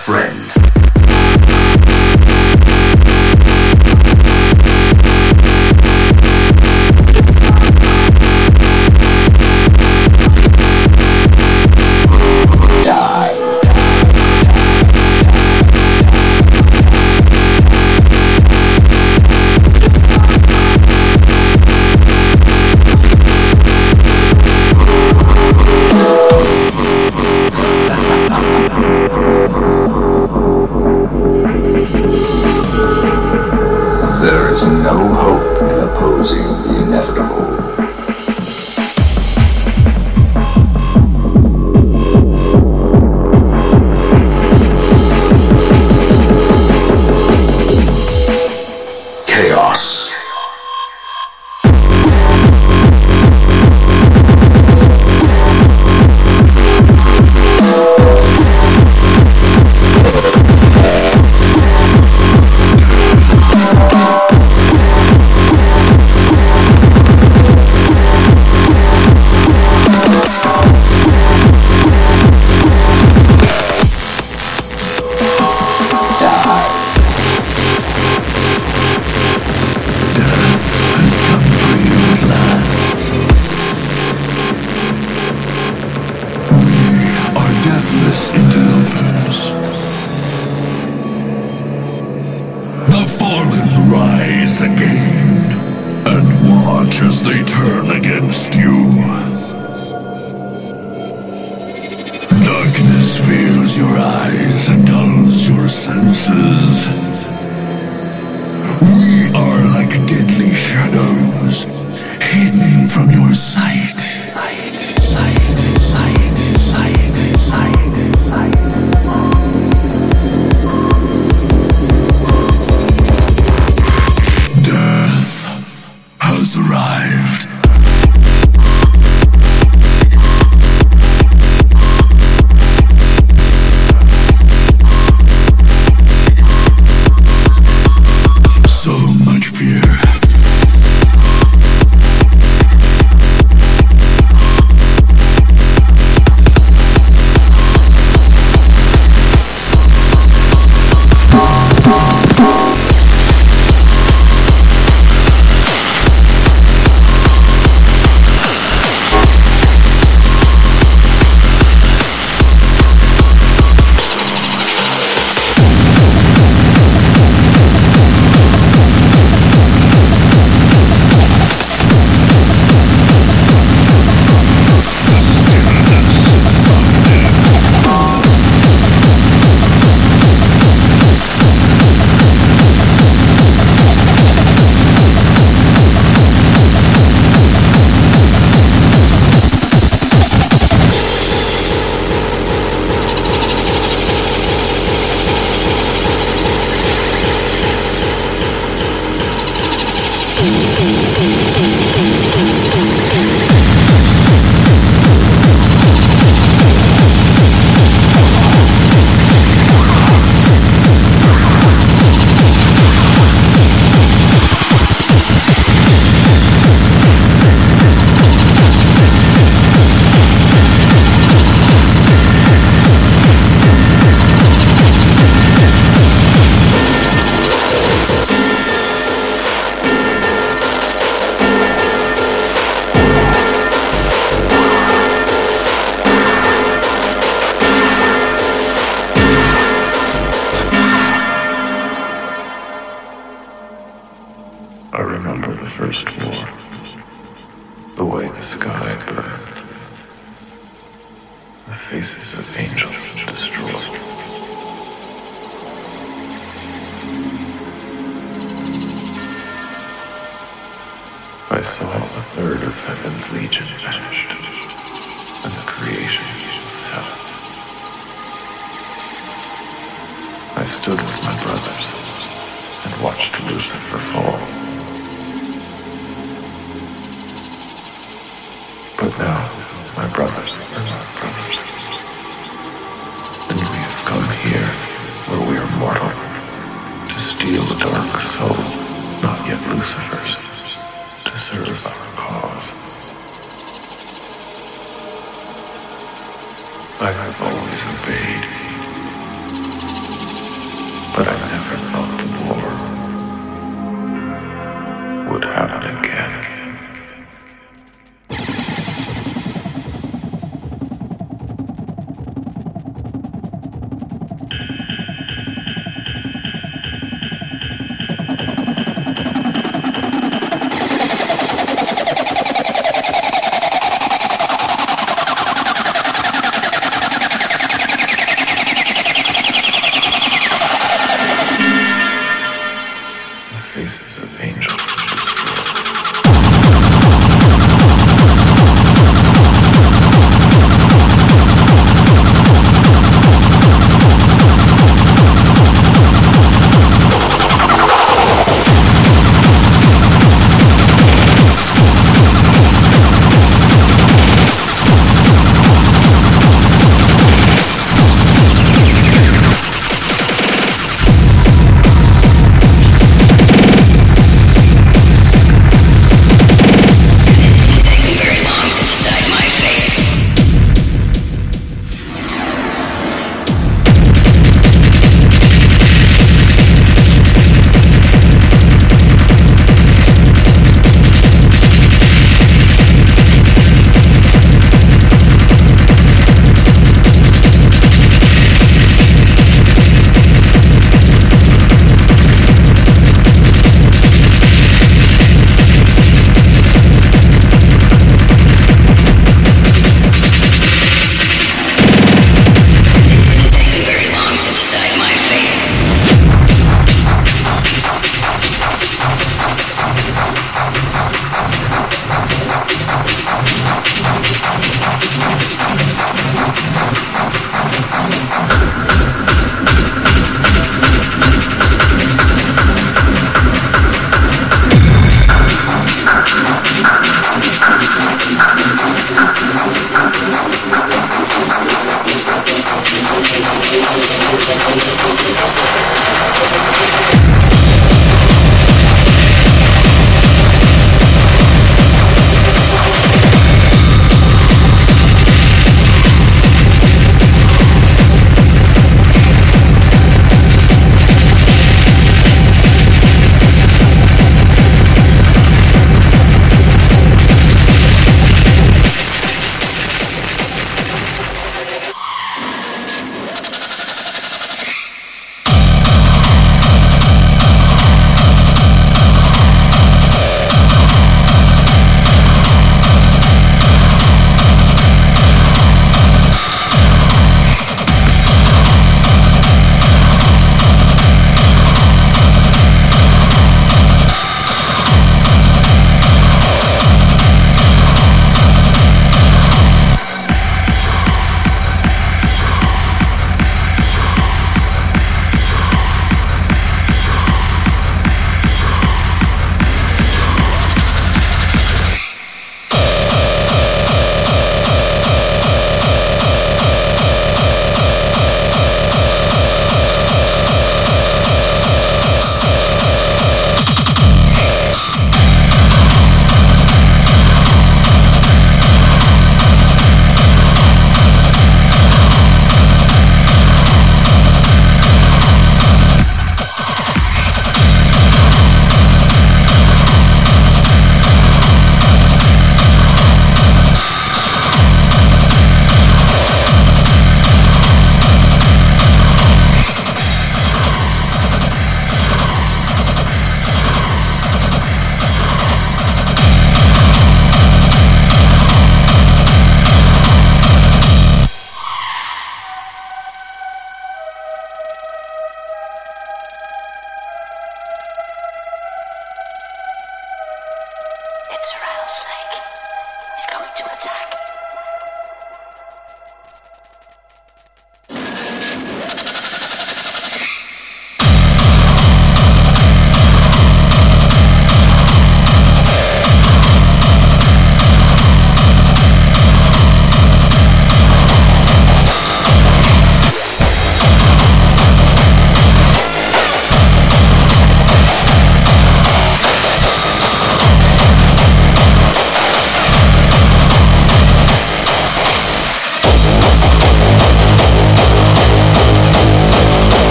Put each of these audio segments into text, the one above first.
friend.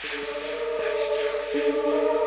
Thank you.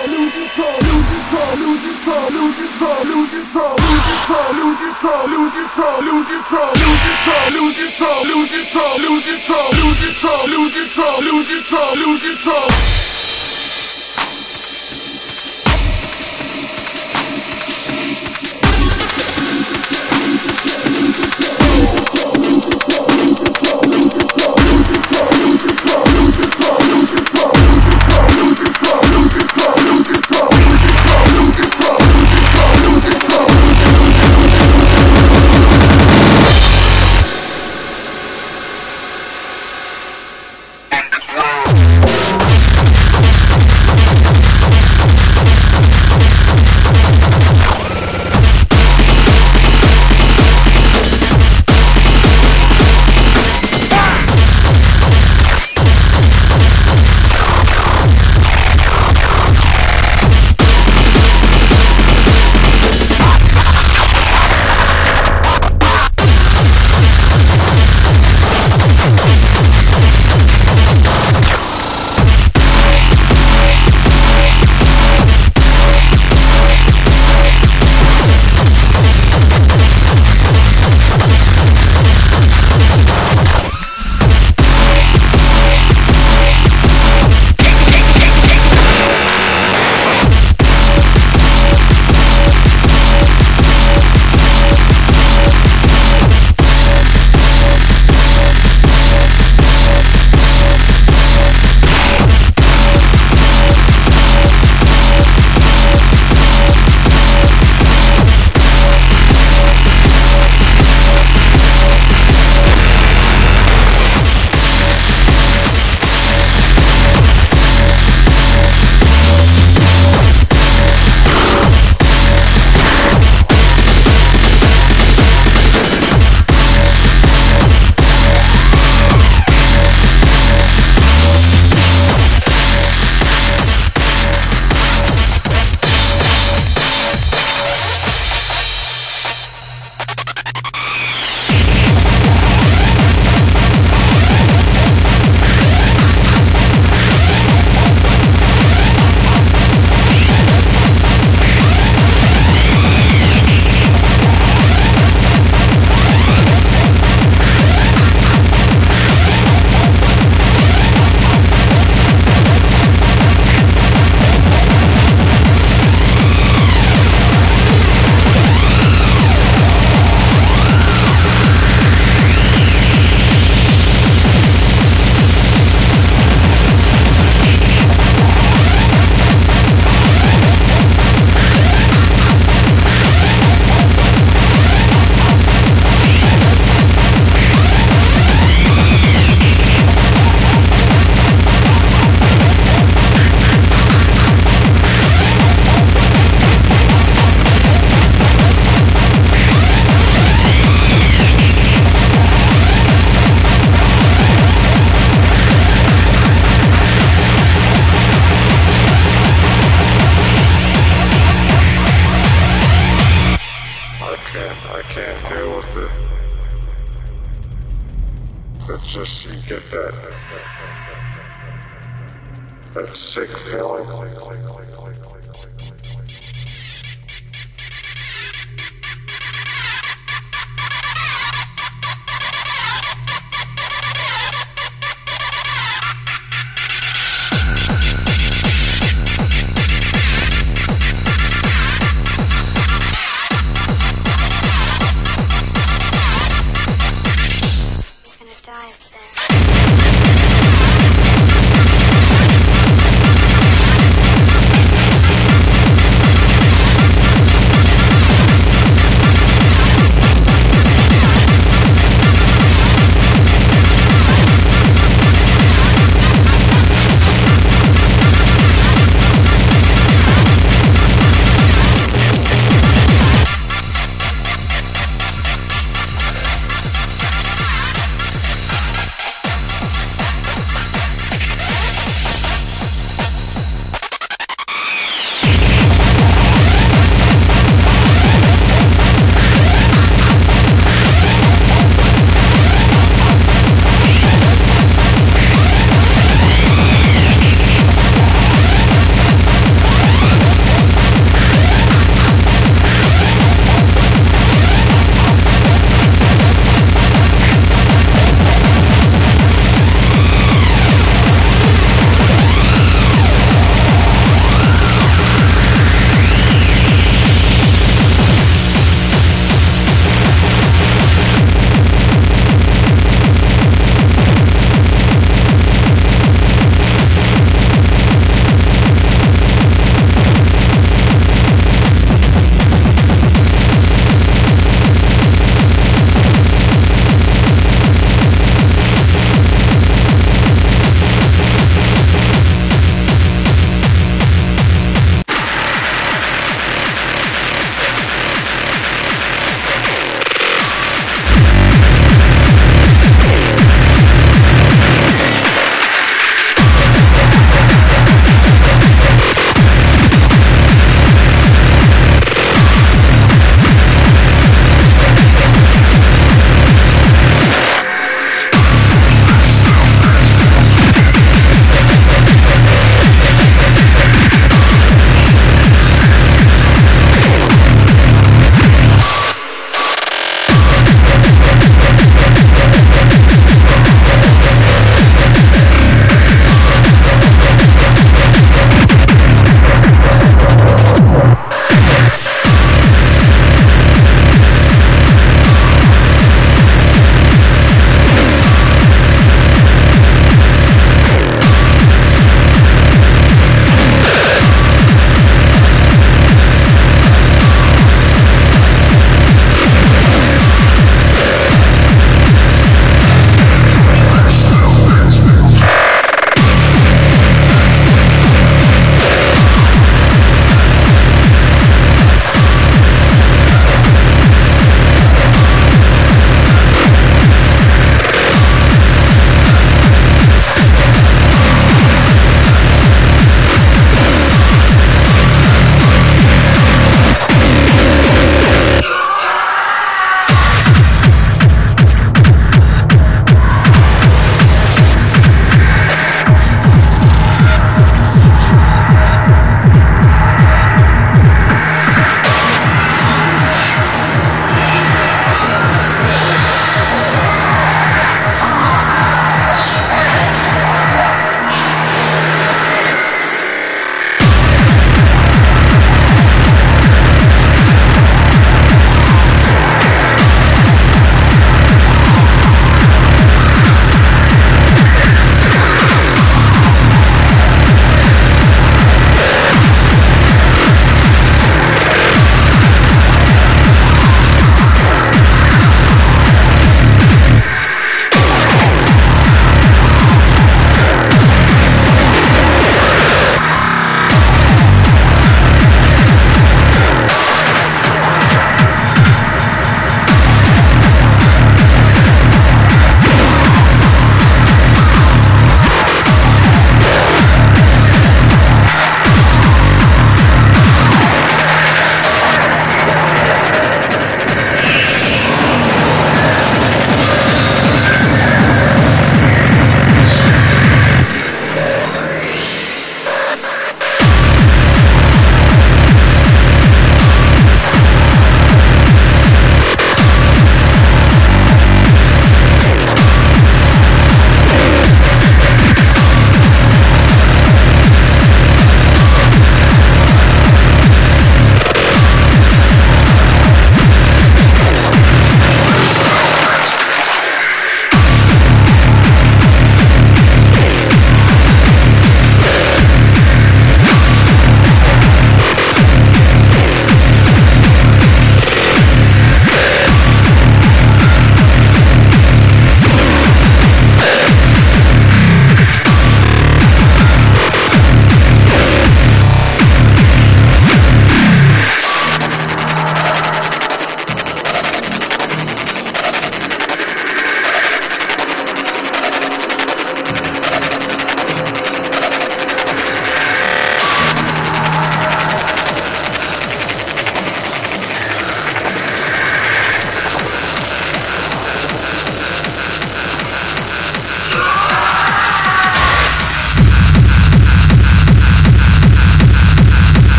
control, lose control, lose control, lose control, lose control, lose control, lose control, lose control, lose control, lose control, lose control, lose control, lose control, lose control, lose control, lose control, lose control, lose control, lose control. can't, I can't deal with it. That's just, you get that, that sick feeling.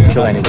Not kill anyone.